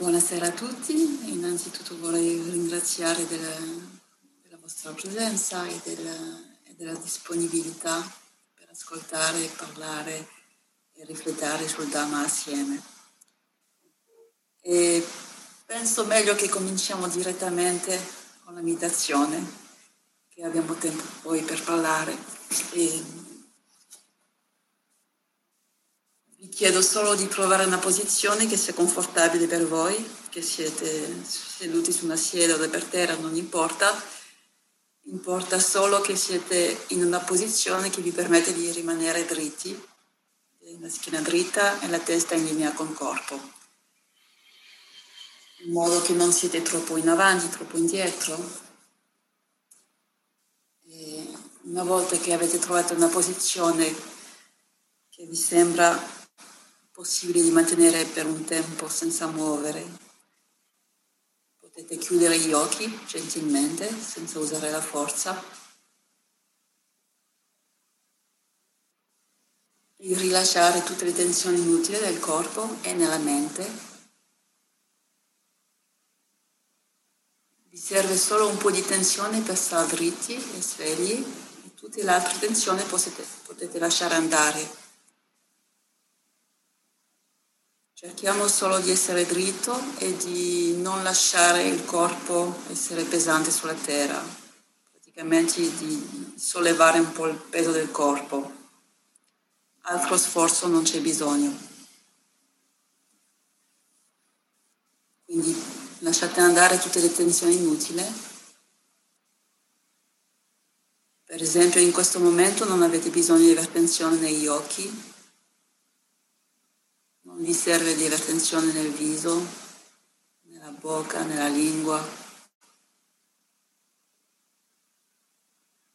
buonasera a tutti. Innanzitutto vorrei ringraziare della, della vostra presenza e della, e della, disponibilità per ascoltare, parlare e riflettere sul Dhamma assieme. E penso meglio che cominciamo direttamente con la meditazione, che abbiamo tempo poi per parlare. E Vi chiedo solo di trovare una posizione che sia confortabile per voi, che siete seduti su una sedia o per terra, non importa. Importa solo che siete in una posizione che vi permette di rimanere dritti, la schiena dritta e la testa in linea col corpo, in modo che non siete troppo in avanti, troppo indietro. E una volta che avete trovato una posizione che vi sembra possibile di mantenere per un tempo senza muovere. Potete chiudere gli occhi gentilmente, senza usare la forza. E rilasciare tutte le tensioni inutili del corpo e nella mente. Vi serve solo un po' di tensione per stare dritti e svegli e tutte le altre tensioni potete, potete lasciare andare Cerchiamo solo di essere dritto e di non lasciare il corpo essere pesante sulla terra, praticamente di sollevare un po' il peso del corpo. Altro sforzo non c'è bisogno. Quindi lasciate andare tutte le tensioni inutili. Per esempio in questo momento non avete bisogno di avere tensione negli occhi, vi serve di avere tensione nel viso, nella bocca, nella lingua.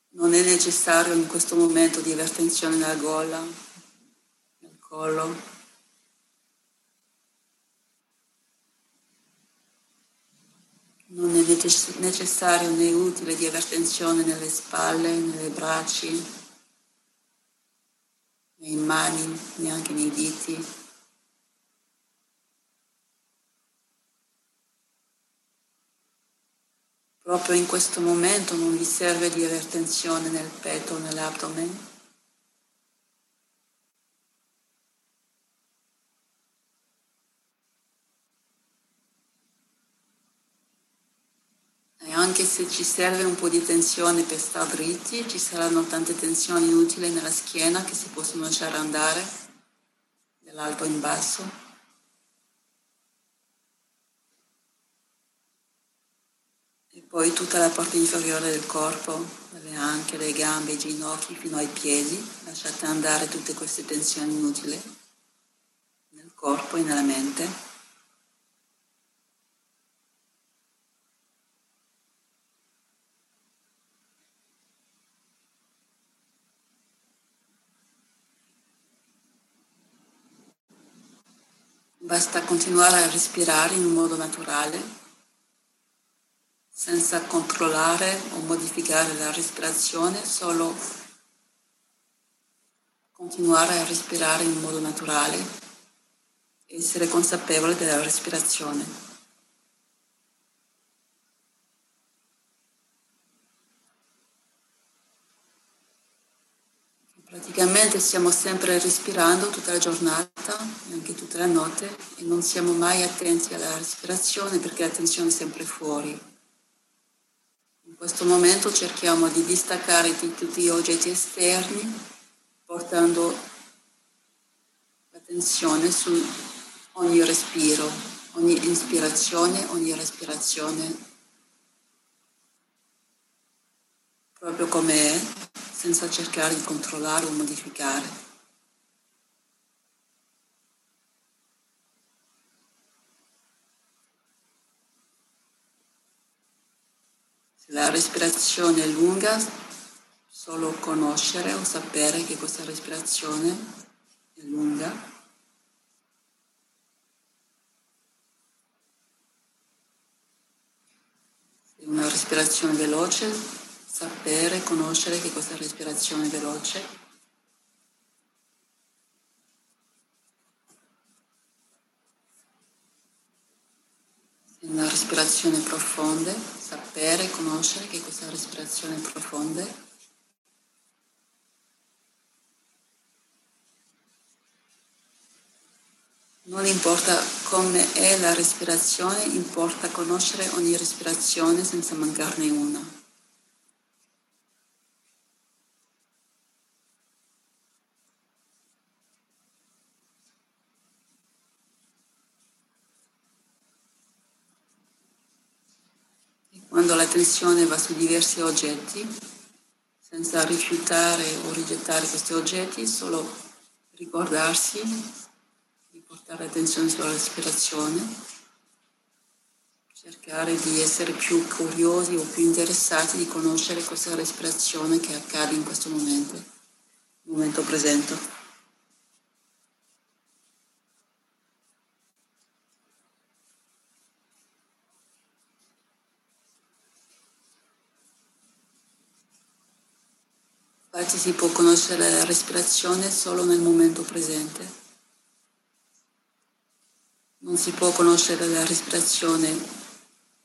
Non è necessario in questo momento di avere tensione nella gola, nel collo. Non è necessario né utile di avere tensione nelle spalle, nelle braccia, nei mani, neanche nei diti. Proprio in questo momento non vi serve di avere tensione nel petto nell'abdomen. E anche se ci serve un po' di tensione per stare dritti, ci saranno tante tensioni inutili nella schiena che si possono lasciare andare dall'alto in basso. Poi tutta la parte inferiore del corpo, dalle anche, le gambe, i ginocchi fino ai piedi, lasciate andare tutte queste tensioni inutili nel corpo e nella mente. Basta continuare a respirare in un modo naturale senza controllare o modificare la respirazione, solo continuare a respirare in modo naturale, essere consapevole della respirazione. Praticamente stiamo sempre respirando tutta la giornata e anche tutta la notte e non siamo mai attenti alla respirazione perché l'attenzione è sempre fuori. In questo momento cerchiamo di distaccare di tutti gli oggetti esterni portando l'attenzione su ogni respiro, ogni ispirazione, ogni respirazione, proprio come è, senza cercare di controllare o modificare. La respirazione è lunga, solo conoscere o sapere che questa respirazione è lunga. Se una respirazione veloce, sapere, conoscere che questa respirazione è veloce. Nella respirazione profonda, sapere, conoscere che questa respirazione profonda. Non importa come è la respirazione, importa conoscere ogni respirazione senza mancarne una. Quando l'attenzione va su diversi oggetti, senza rifiutare o rigettare questi oggetti, solo ricordarsi di portare attenzione sulla respirazione, cercare di essere più curiosi o più interessati di conoscere questa respirazione che accade in questo momento, momento presente. Infatti si può conoscere la respirazione solo nel momento presente. Non si può conoscere la respirazione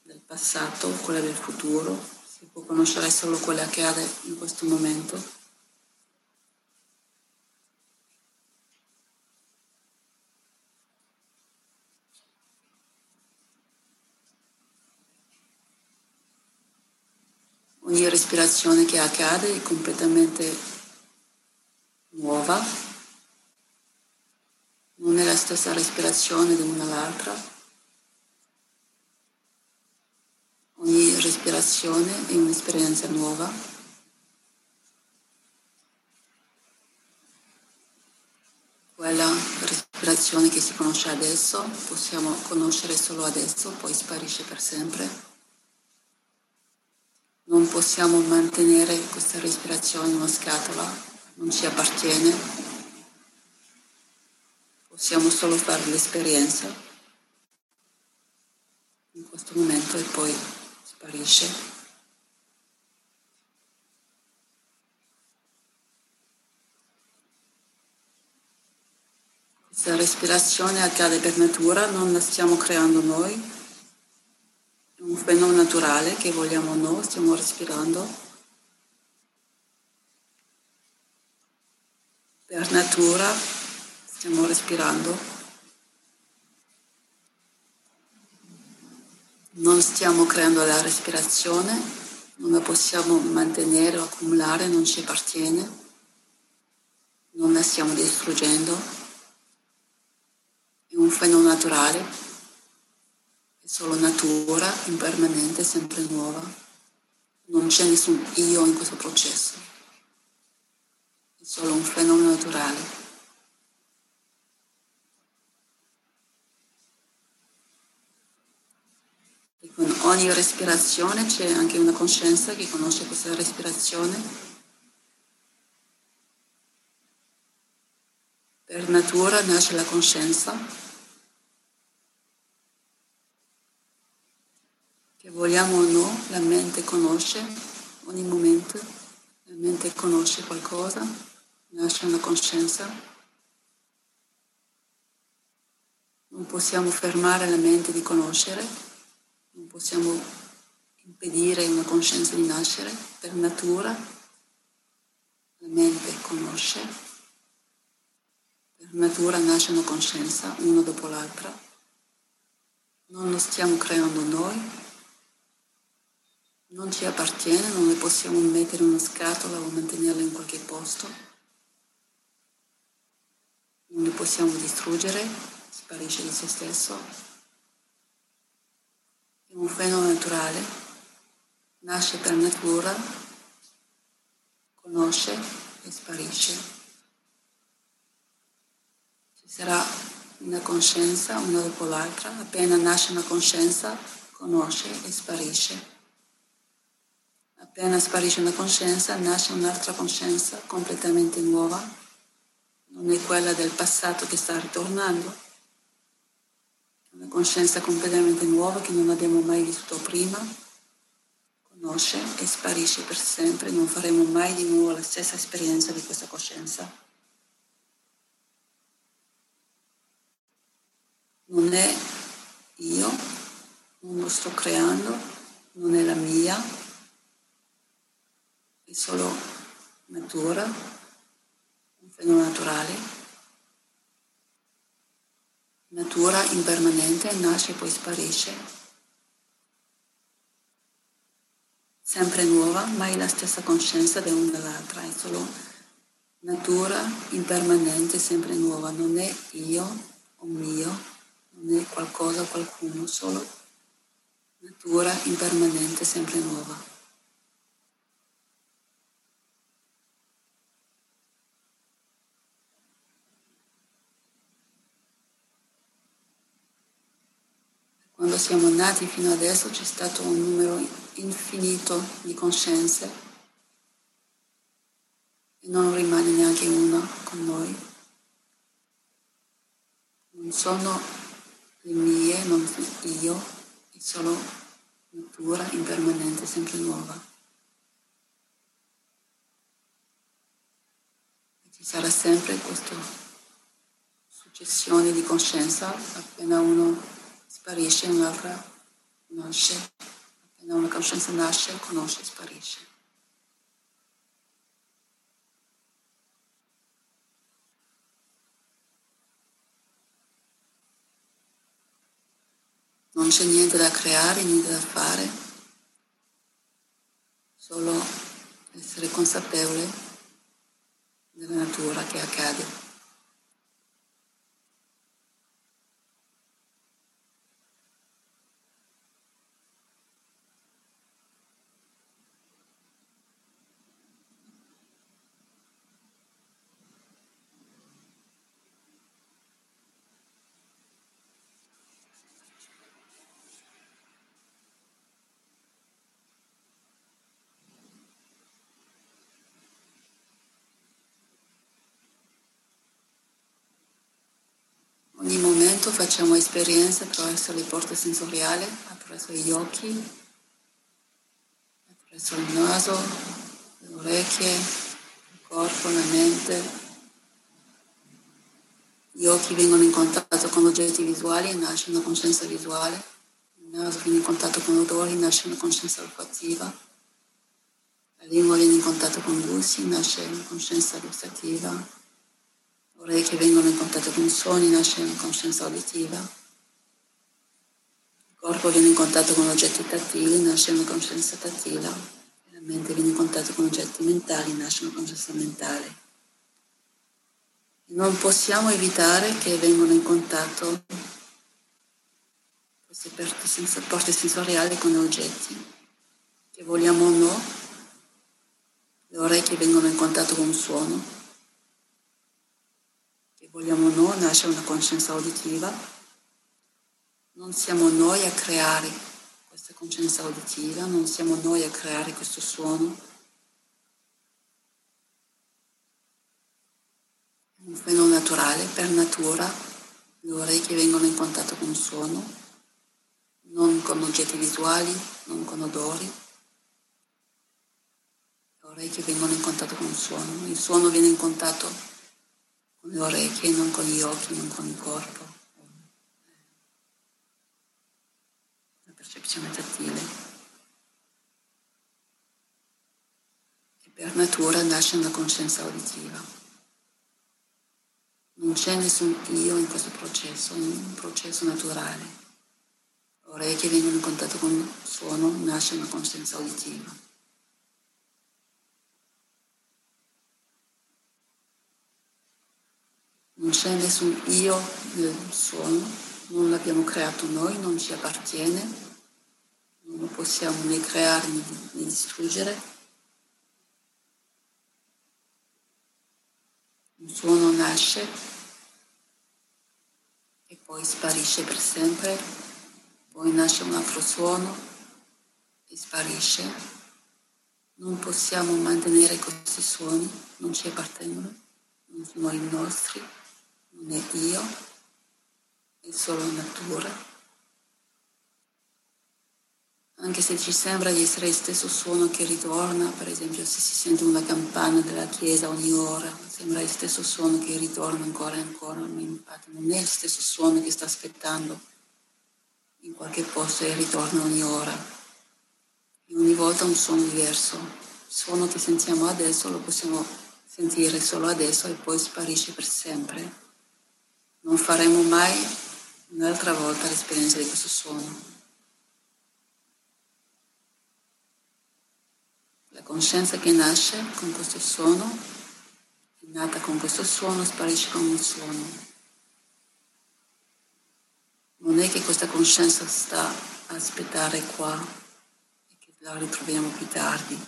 del passato, quella del futuro, si può conoscere solo quella che accade in questo momento. Ogni respirazione che accade è completamente nuova, non è la stessa respirazione di una all'altra. Ogni respirazione è un'esperienza nuova. Quella respirazione che si conosce adesso possiamo conoscere solo adesso, poi sparisce per sempre possiamo mantenere questa respirazione in una scatola, non ci appartiene, possiamo solo fare l'esperienza. In questo momento e poi sparisce. Questa respirazione accade per natura, non la stiamo creando noi, un fenomeno naturale che vogliamo noi, stiamo respirando. Per natura stiamo respirando. Non stiamo creando la respirazione, non la possiamo mantenere o accumulare, non ci appartiene, non la stiamo distruggendo. È un fenomeno naturale solo natura, impermanente, sempre nuova. Non c'è nessun io in questo processo. È solo un fenomeno naturale. E con ogni respirazione c'è anche una coscienza che conosce questa respirazione. Per natura nasce la coscienza vogliamo o no, la mente conosce ogni momento, la mente conosce qualcosa, nasce una coscienza. Non possiamo fermare la mente di conoscere, non possiamo impedire una coscienza di nascere per natura. La mente conosce, per natura nasce una coscienza una dopo l'altra. Non lo stiamo creando noi, non ci appartiene, non le possiamo mettere in una scatola o mantenerla in qualche posto, non le possiamo distruggere, sparisce di se stesso. È un fenomeno naturale, nasce per natura, conosce e sparisce. Ci sarà una coscienza una dopo l'altra, appena nasce una coscienza, conosce e sparisce. Appena sparisce una coscienza, nasce un'altra coscienza completamente nuova, non è quella del passato che sta ritornando, è una coscienza completamente nuova che non abbiamo mai vissuto prima, conosce e sparisce per sempre, non faremo mai di nuovo la stessa esperienza di questa coscienza. Non è io, non lo sto creando, non è la mia, è solo natura, un fenomeno naturale. Natura impermanente, nasce e poi sparisce, sempre nuova, mai la stessa coscienza di una dell'altra, è solo natura impermanente, sempre nuova, non è io o mio, non è qualcosa o qualcuno, solo natura impermanente, sempre nuova. Quando siamo nati fino adesso c'è stato un numero infinito di coscienze e non rimane neanche una con noi. Non sono le mie, non io, è solo natura impermanente, sempre nuova. E ci sarà sempre questa successione di coscienza appena uno sparisce, un'altra nasce, appena una coscienza nasce, conosce, sparisce. Non c'è niente da creare, niente da fare, solo essere consapevole della natura che accade. Ogni momento facciamo esperienze attraverso le porte sensoriali, attraverso gli occhi, attraverso il naso, le orecchie, il corpo, la mente. Gli occhi vengono in contatto con oggetti visuali e nasce una coscienza visuale. Il naso viene in contatto con odori, nasce una coscienza olfattiva. La lingua viene in contatto con gusti, nasce una coscienza gustativa orecchie vengono in contatto con suoni, nasce una coscienza uditiva. Il corpo viene in contatto con oggetti tattili, nasce una coscienza tattile. La mente viene in contatto con oggetti mentali, nasce una coscienza mentale. Non possiamo evitare che vengano in contatto queste porte sensoriali con oggetti, che vogliamo o no, le orecchie vengono in contatto con un suono, vogliamo noi, nasce una coscienza uditiva, non siamo noi a creare questa coscienza uditiva, non siamo noi a creare questo suono. È un fenomeno naturale, per natura le orecchie vengono in contatto con il suono, non con oggetti visuali, non con odori. Le orecchie vengono in contatto con il suono, il suono viene in contatto con le orecchie, non con gli occhi, non con il corpo. La percezione tattile. E per natura nasce una coscienza uditiva. Non c'è nessun io in questo processo, è un processo naturale. Orecchie vengono in contatto con il suono, nasce una coscienza uditiva. C'è nessun io nel suono, non l'abbiamo creato noi, non ci appartiene, non lo possiamo né creare né distruggere. Un suono nasce e poi sparisce per sempre, poi nasce un altro suono e sparisce. Non possiamo mantenere questi suoni, non ci appartengono, non sono i nostri non è Dio, è solo natura. Anche se ci sembra di essere il stesso suono che ritorna, per esempio se si sente una campana della chiesa ogni ora, sembra il stesso suono che ritorna ancora e ancora, ma infatti non è il stesso suono che sta aspettando in qualche posto e ritorna ogni ora. E ogni volta un suono diverso. Il suono che sentiamo adesso lo possiamo sentire solo adesso e poi sparisce per sempre. Non faremo mai un'altra volta l'esperienza di questo suono. La coscienza che nasce con questo suono, è nata con questo suono, sparisce con il suono. Non è che questa coscienza sta a aspettare qua e che la ritroviamo più tardi.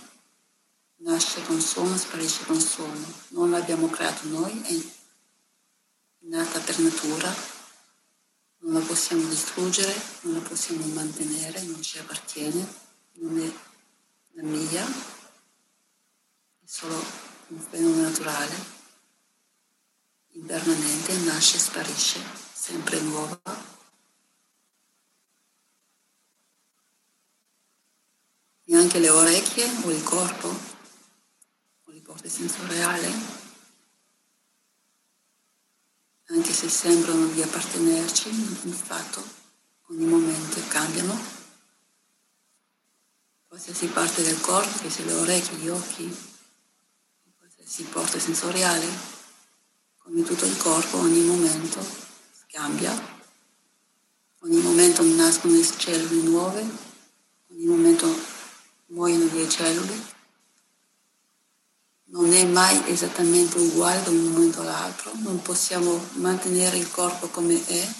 Nasce con suono, sparisce con suono. Non l'abbiamo creato noi, è nata per natura. Non la possiamo distruggere, non la possiamo mantenere, non ci appartiene, non è la mia, è solo un fenomeno naturale, impermanente, nasce e sparisce, sempre nuova neanche le orecchie o il corpo o le porte sensoriali, anche se sembrano di appartenerci, in fatto ogni momento cambiano. Qualsiasi parte del corpo, che sia le orecchie, gli occhi, qualsiasi porta sensoriale, come tutto il corpo, ogni momento cambia, ogni momento nascono le cellule nuove, ogni momento muoiono le cellule, non è mai esattamente uguale da un momento all'altro, non possiamo mantenere il corpo come è,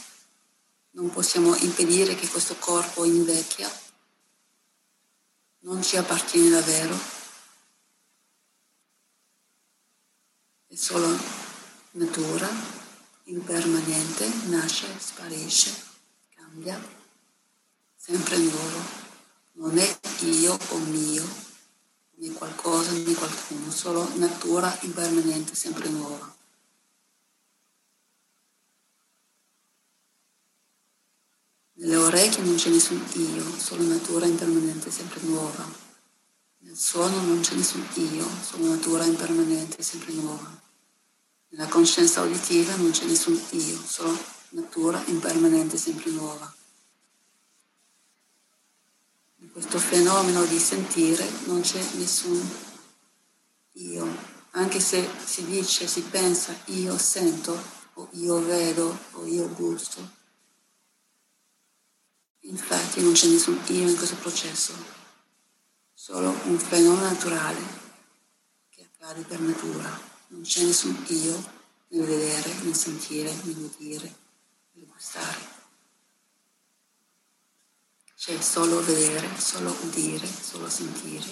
non possiamo impedire che questo corpo invecchia, non ci appartiene davvero, è solo natura, impermanente, nasce, sparisce, cambia, sempre nuovo non è io o mio, né qualcosa né qualcuno, solo natura impermanente, sempre nuova. Nelle orecchie non c'è nessun io, solo natura impermanente, sempre nuova. Nel suono non c'è nessun io, solo natura impermanente, sempre nuova. Nella coscienza uditiva non c'è nessun io, solo natura impermanente, sempre nuova questo fenomeno di sentire non c'è nessun io, anche se si dice, si pensa io sento o io vedo o io gusto. Infatti non c'è nessun io in questo processo, solo un fenomeno naturale che accade per natura. Non c'è nessun io nel vedere, nel sentire, nell'udire, nel gustare. C'è solo vedere, solo udire, solo sentire.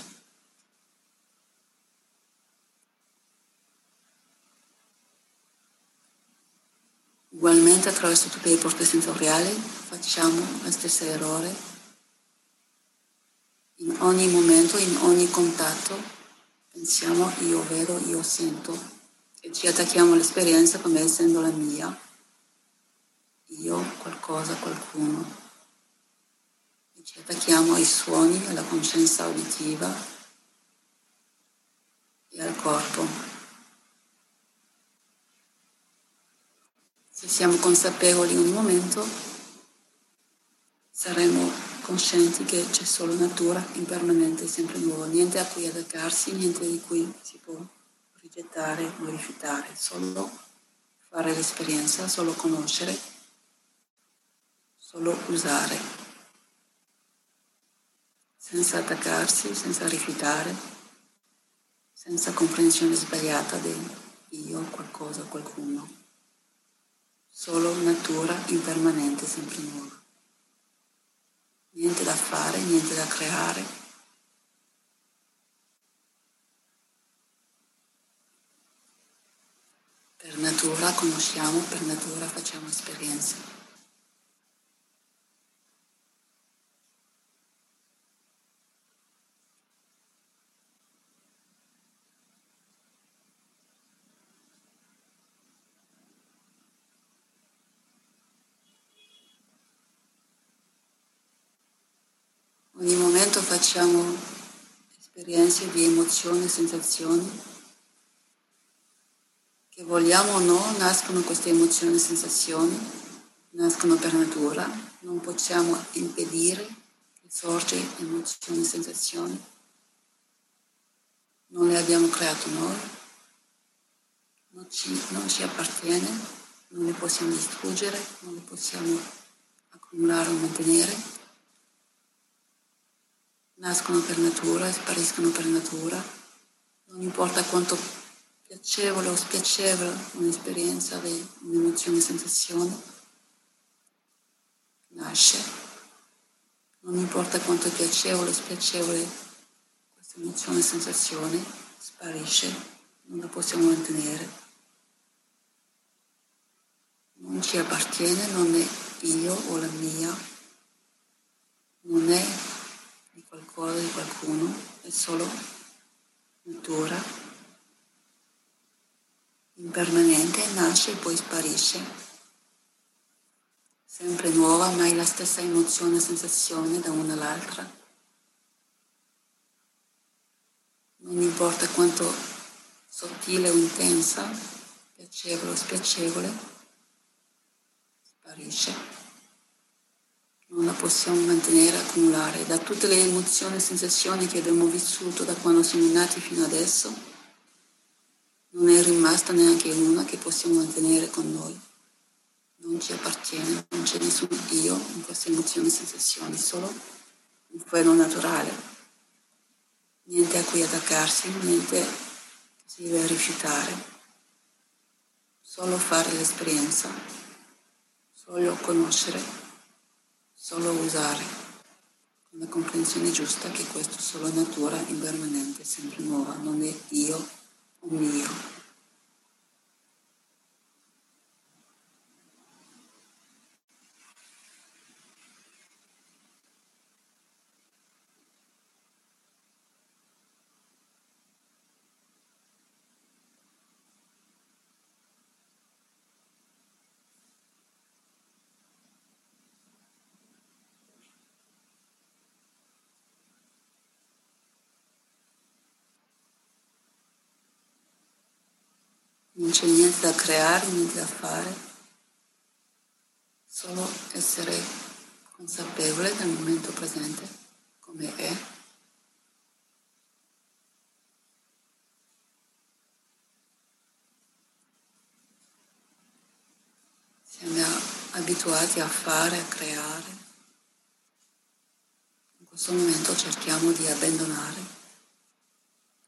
Ugualmente attraverso tutte le porte sensoriali facciamo lo stesso errore. In ogni momento, in ogni contatto, pensiamo io vedo, io sento e ci attacchiamo all'esperienza come essendo la mia. Io, qualcosa, qualcuno ci attacchiamo ai suoni, alla coscienza uditiva e al corpo. Se siamo consapevoli in un momento, saremo coscienti che c'è solo natura impermanente, sempre nuova, niente a cui attaccarsi, niente di cui si può rigettare, modificare, solo fare l'esperienza, solo conoscere, solo usare senza attaccarsi, senza rifiutare, senza comprensione sbagliata di io, qualcosa, qualcuno. Solo natura impermanente, sempre nuova. Niente da fare, niente da creare. Per natura conosciamo, per natura facciamo esperienze. Ogni momento facciamo esperienze di emozioni sensazioni. Che vogliamo o no, nascono queste emozioni e sensazioni nascono per natura, non possiamo impedire che sorge emozioni e sensazioni, non le abbiamo create noi, non ci, non ci appartiene, non le possiamo distruggere, non le possiamo accumulare o mantenere, nascono per natura spariscono per natura, non importa quanto piacevole o spiacevole un'esperienza un'emozione sensazione, nasce, non importa quanto piacevole o spiacevole questa emozione sensazione, sparisce, non la possiamo mantenere. Non ci appartiene, non è io o la mia, non è di qualcosa, di qualcuno, è solo natura impermanente, nasce e poi sparisce. Sempre nuova, mai la stessa emozione sensazione da una all'altra. Non importa quanto sottile o intensa, piacevole o spiacevole, sparisce. Non la possiamo mantenere, accumulare. Da tutte le emozioni e sensazioni che abbiamo vissuto da quando siamo nati fino adesso, non è rimasta neanche una che possiamo mantenere con noi. Non ci appartiene, non c'è nessun io in queste emozioni e sensazioni, solo un fuoco naturale. Niente a cui attaccarsi, niente si deve rifiutare. Solo fare l'esperienza, solo conoscere, solo usare con la comprensione giusta che questo è solo natura impermanente, sempre nuova, non è io mio. Non c'è niente da creare, niente da fare, solo essere consapevole del momento presente come è. Siamo abituati a fare, a creare. In questo momento cerchiamo di abbandonare,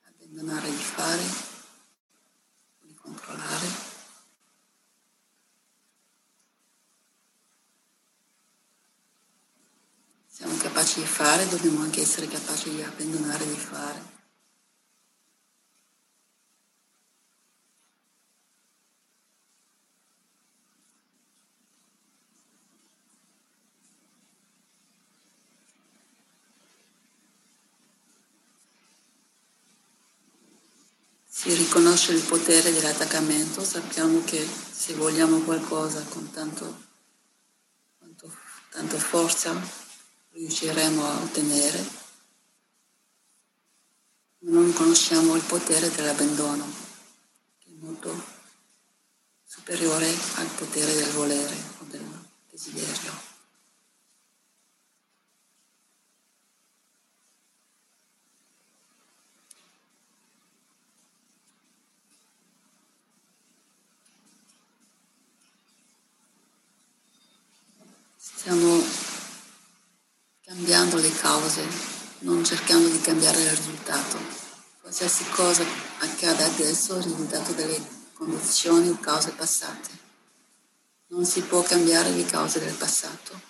abbandonare di fare controllare. Siamo capaci di fare, dobbiamo anche essere capaci di abbandonare di fare. si riconosce il potere dell'attaccamento, sappiamo che se vogliamo qualcosa con tanto, tanto, tanto forza riusciremo a ottenere, non conosciamo il potere dell'abbandono, che è molto superiore al potere del volere o del desiderio. Stiamo cambiando le cause, non cercando di cambiare il risultato. Qualsiasi cosa accada adesso è risultato delle condizioni o cause passate. Non si può cambiare le cause del passato. Il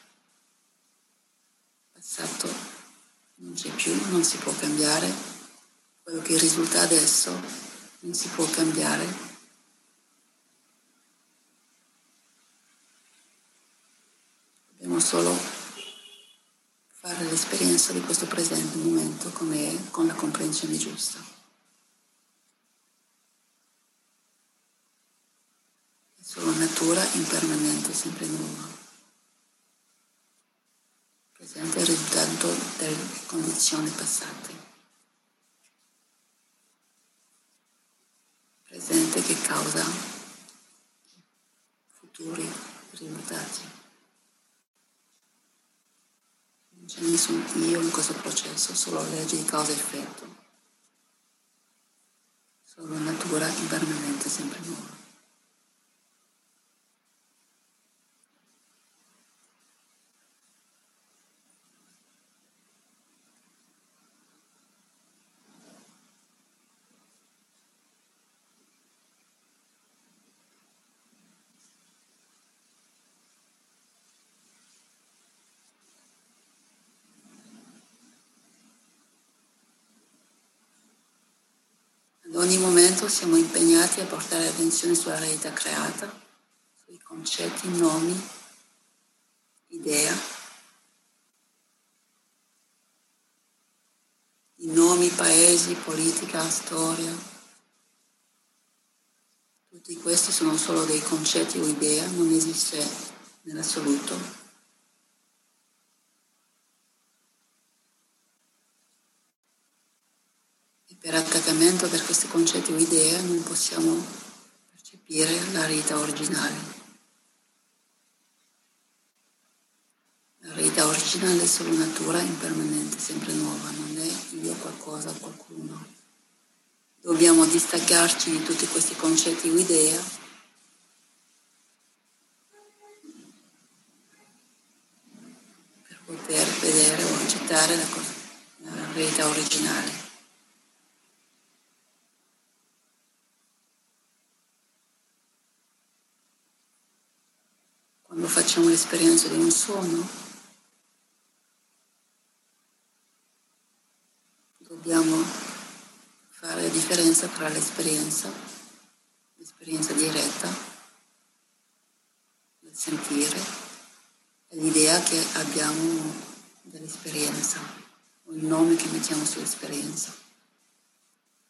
passato non c'è più, non si può cambiare. Quello che risulta adesso non si può cambiare Dobbiamo solo fare l'esperienza di questo presente momento come con la comprensione giusta. È solo natura impermanente, sempre nuova. Presente il risultato delle condizioni passate. Presente che causa futuri risultati. C'è nessun io in questo processo, solo legge di causa e effetto, solo natura impermanente sempre nuova. Ogni momento siamo impegnati a portare attenzione sulla realtà creata, sui concetti, nomi, idea, i nomi, paesi, politica, storia. Tutti questi sono solo dei concetti o idee, non esiste nell'assoluto. Per attaccamento per questi concetti o idee non possiamo percepire la realtà originale. La realtà originale è solo natura impermanente, sempre nuova, non è io qualcosa o qualcuno. Dobbiamo distaccarci di tutti questi concetti o idee per poter vedere o accettare la, la realtà originale. quando facciamo l'esperienza di un suono, dobbiamo fare la differenza tra l'esperienza, l'esperienza diretta, il sentire e l'idea che abbiamo dell'esperienza, o il nome che mettiamo sull'esperienza.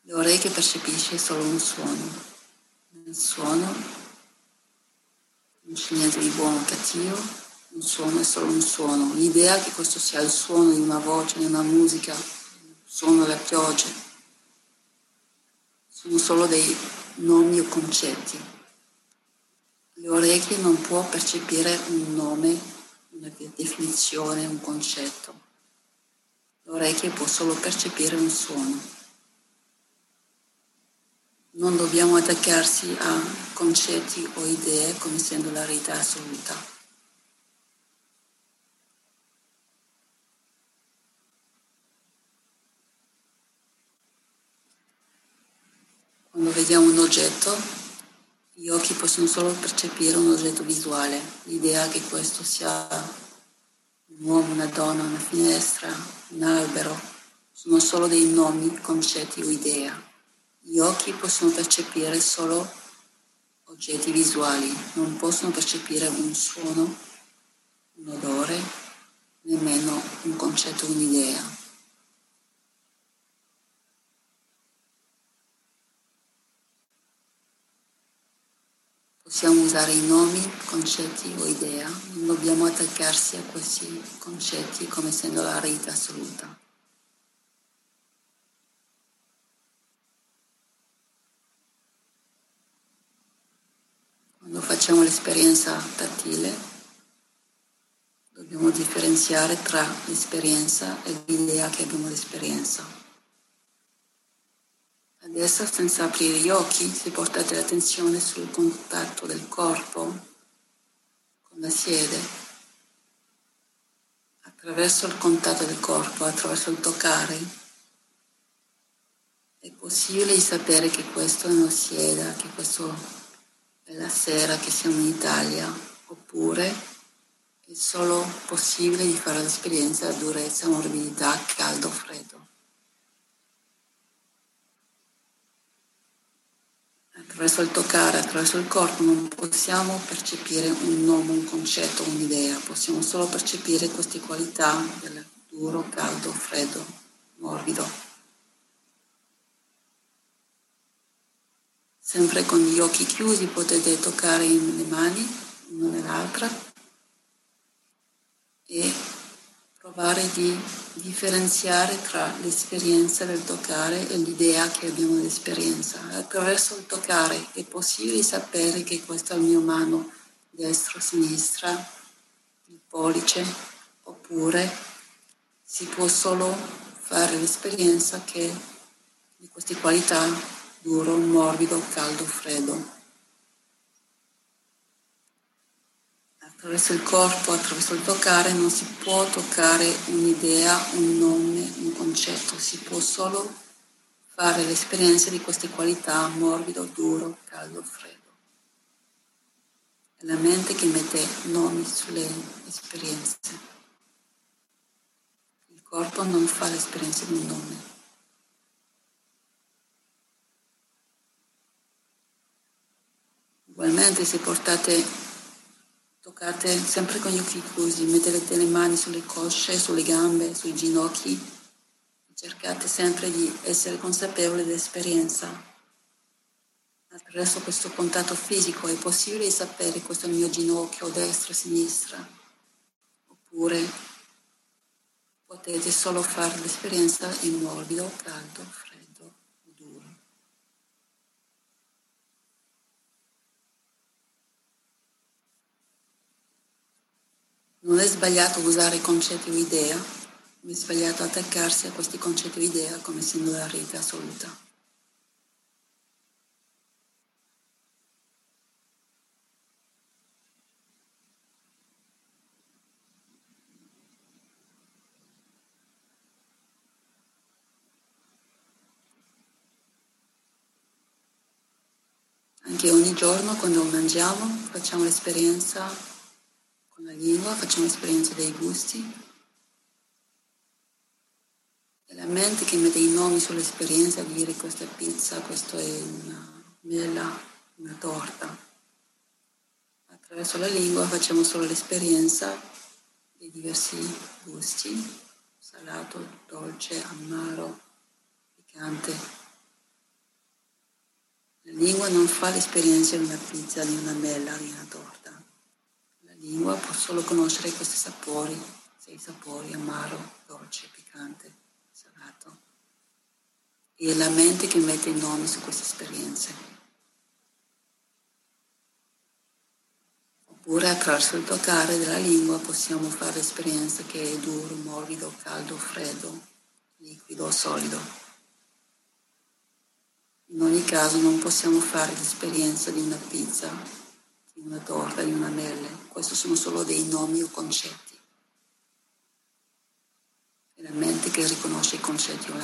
Le orecchie percepisce solo un suono. Nel suono non c'è niente di buono o cattivo, un suono è solo un suono. L'idea che questo sia il suono di una voce, di una musica, il suono della pioggia, sono solo dei nomi o concetti. Le orecchie non può percepire un nome, una definizione, un concetto. Le orecchie può solo percepire un suono non dobbiamo attaccarsi a concetti o idee come essendo la verità assoluta. Quando vediamo un oggetto, gli occhi possono solo percepire un oggetto visuale, l'idea che questo sia un uomo, una donna, una finestra, un albero, sono solo dei nomi, concetti o idee. Gli occhi possono percepire solo oggetti visuali, non possono percepire un suono, un odore, nemmeno un concetto, un'idea. Possiamo usare i nomi, concetti o idea, non dobbiamo attaccarsi a questi concetti come essendo la realtà assoluta. Quando facciamo l'esperienza tattile, dobbiamo differenziare tra l'esperienza e l'idea che abbiamo l'esperienza. Adesso, senza aprire gli occhi, se portate l'attenzione sul contatto del corpo con la sede, attraverso il contatto del corpo, attraverso il toccare, è possibile sapere che questo è una sieda, che questo la sera che siamo in Italia, oppure è solo possibile di fare l'esperienza durezza, morbidità, caldo, freddo. Attraverso il toccare, attraverso il corpo non possiamo percepire un nome, un concetto, un'idea, possiamo solo percepire queste qualità del duro, caldo, freddo, morbido. Sempre con gli occhi chiusi potete toccare le mani, una nell'altra, e provare di differenziare tra l'esperienza del toccare e l'idea che abbiamo dell'esperienza. Attraverso il toccare è possibile sapere che questa è la mia mano destra, sinistra, il pollice, oppure si può solo fare l'esperienza che di queste qualità duro, morbido, caldo, freddo. Attraverso il corpo, attraverso il toccare, non si può toccare un'idea, un nome, un concetto, si può solo fare l'esperienza di queste qualità, morbido, duro, caldo, freddo. È la mente che mette nomi sulle esperienze. Il corpo non fa l'esperienza di un nome. Ugualmente se portate, toccate sempre con gli occhi chiusi, mettete le mani sulle cosce, sulle gambe, sui ginocchi, cercate sempre di essere consapevoli dell'esperienza. Attraverso questo contatto fisico è possibile sapere questo è il mio ginocchio destra sinistra, oppure potete solo fare l'esperienza in morbido, caldo, freddo. Non è sbagliato usare concetti o idea, ma è sbagliato attaccarsi a questi concetti o idea come essendo la rete assoluta. Anche ogni giorno quando mangiamo facciamo l'esperienza con la lingua facciamo esperienza dei gusti. È la mente che mette i nomi sull'esperienza di dire questa è pizza, questo è una mela, una torta. Attraverso la lingua facciamo solo l'esperienza dei diversi gusti, salato, dolce, amaro, piccante. La lingua non fa l'esperienza di una pizza, di una mela, di una torta lingua può solo conoscere questi sapori, sei sapori, amaro, dolce, piccante, salato. E è la mente che mette i nomi su queste esperienze. Oppure attraverso il toccare della lingua possiamo fare l'esperienza che è duro, morbido, caldo, freddo, liquido, solido. In ogni caso non possiamo fare l'esperienza di una pizza di una torta, di un anello. Questi sono solo dei nomi o concetti. È la mente che riconosce i concetti o,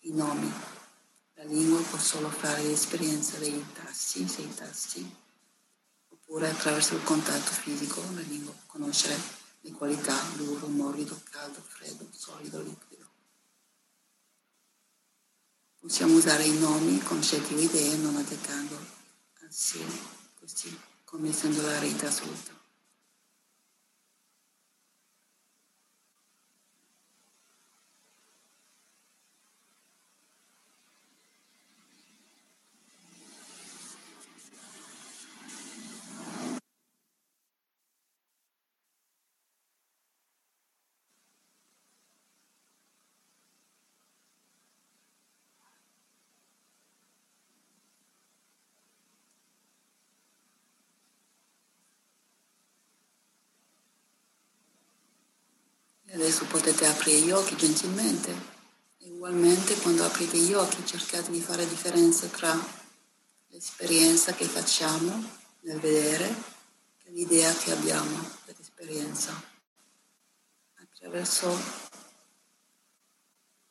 i nomi. La lingua può solo fare l'esperienza dei tassi, sei tassi, oppure attraverso il contatto fisico la lingua può conoscere le qualità duro, morbido, caldo, freddo, solido, liquido. Possiamo usare i nomi, concetti o idee non attaccando assieme così come essendo la verità assoluta. Adesso potete aprire gli occhi gentilmente. E ugualmente quando aprite gli occhi cercate di fare differenza tra l'esperienza che facciamo nel vedere e l'idea che abbiamo dell'esperienza. Attraverso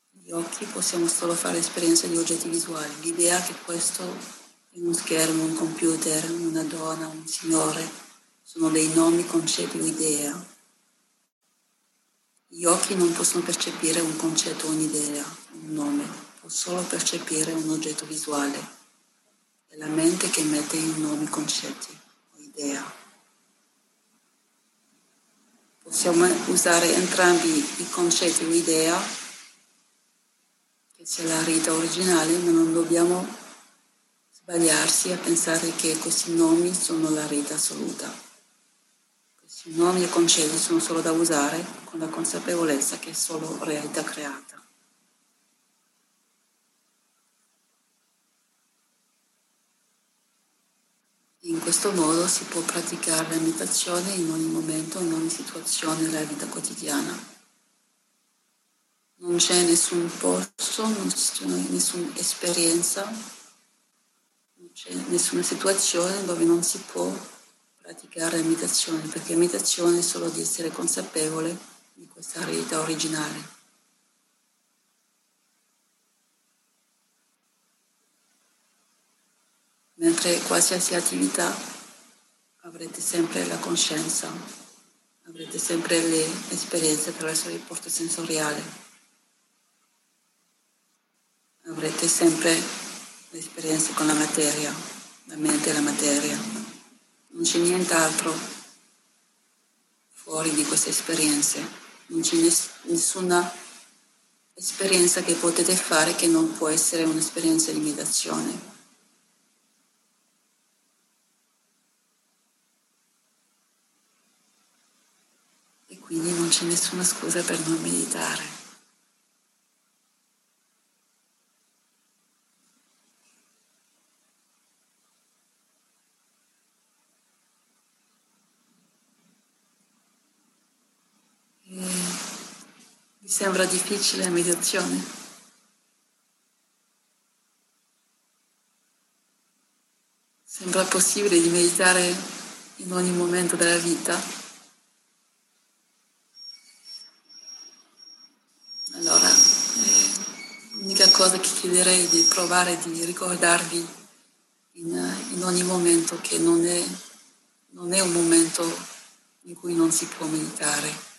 gli occhi possiamo solo fare esperienza di oggetti visuali, l'idea che questo è uno schermo, un computer, una donna, un signore, sono dei nomi, concetti o idea gli occhi non possono percepire un concetto un'idea, un nome, può solo percepire un oggetto visuale. È la mente che mette i nomi, concetti o idea. Possiamo usare entrambi i concetti o idea, che sia la rita originale, ma non dobbiamo sbagliarsi a pensare che questi nomi sono la rita assoluta. I nomi e concetti sono solo da usare con la consapevolezza che è solo realtà creata. In questo modo si può praticare la meditazione in ogni momento, in ogni situazione della vita quotidiana. non c'è nessun posto, non c'è nessuna esperienza, non c'è nessuna situazione dove non si può praticare la meditazione, perché la meditazione è solo di essere consapevole di questa realtà originale. Mentre qualsiasi attività avrete sempre la coscienza, avrete sempre le esperienze attraverso il rapporto sensoriale avrete sempre l'esperienza con la materia, la mente e la materia. Non c'è nient'altro fuori di queste esperienze, non c'è nessuna esperienza che potete fare che non può essere un'esperienza di meditazione. E quindi non c'è nessuna scusa per non meditare. Sembra difficile la meditazione? Sembra possibile di meditare in ogni momento della vita? Allora, eh, l'unica cosa che chiederei è di provare di ricordarvi in, in ogni momento che non è, non è un momento in cui non si può meditare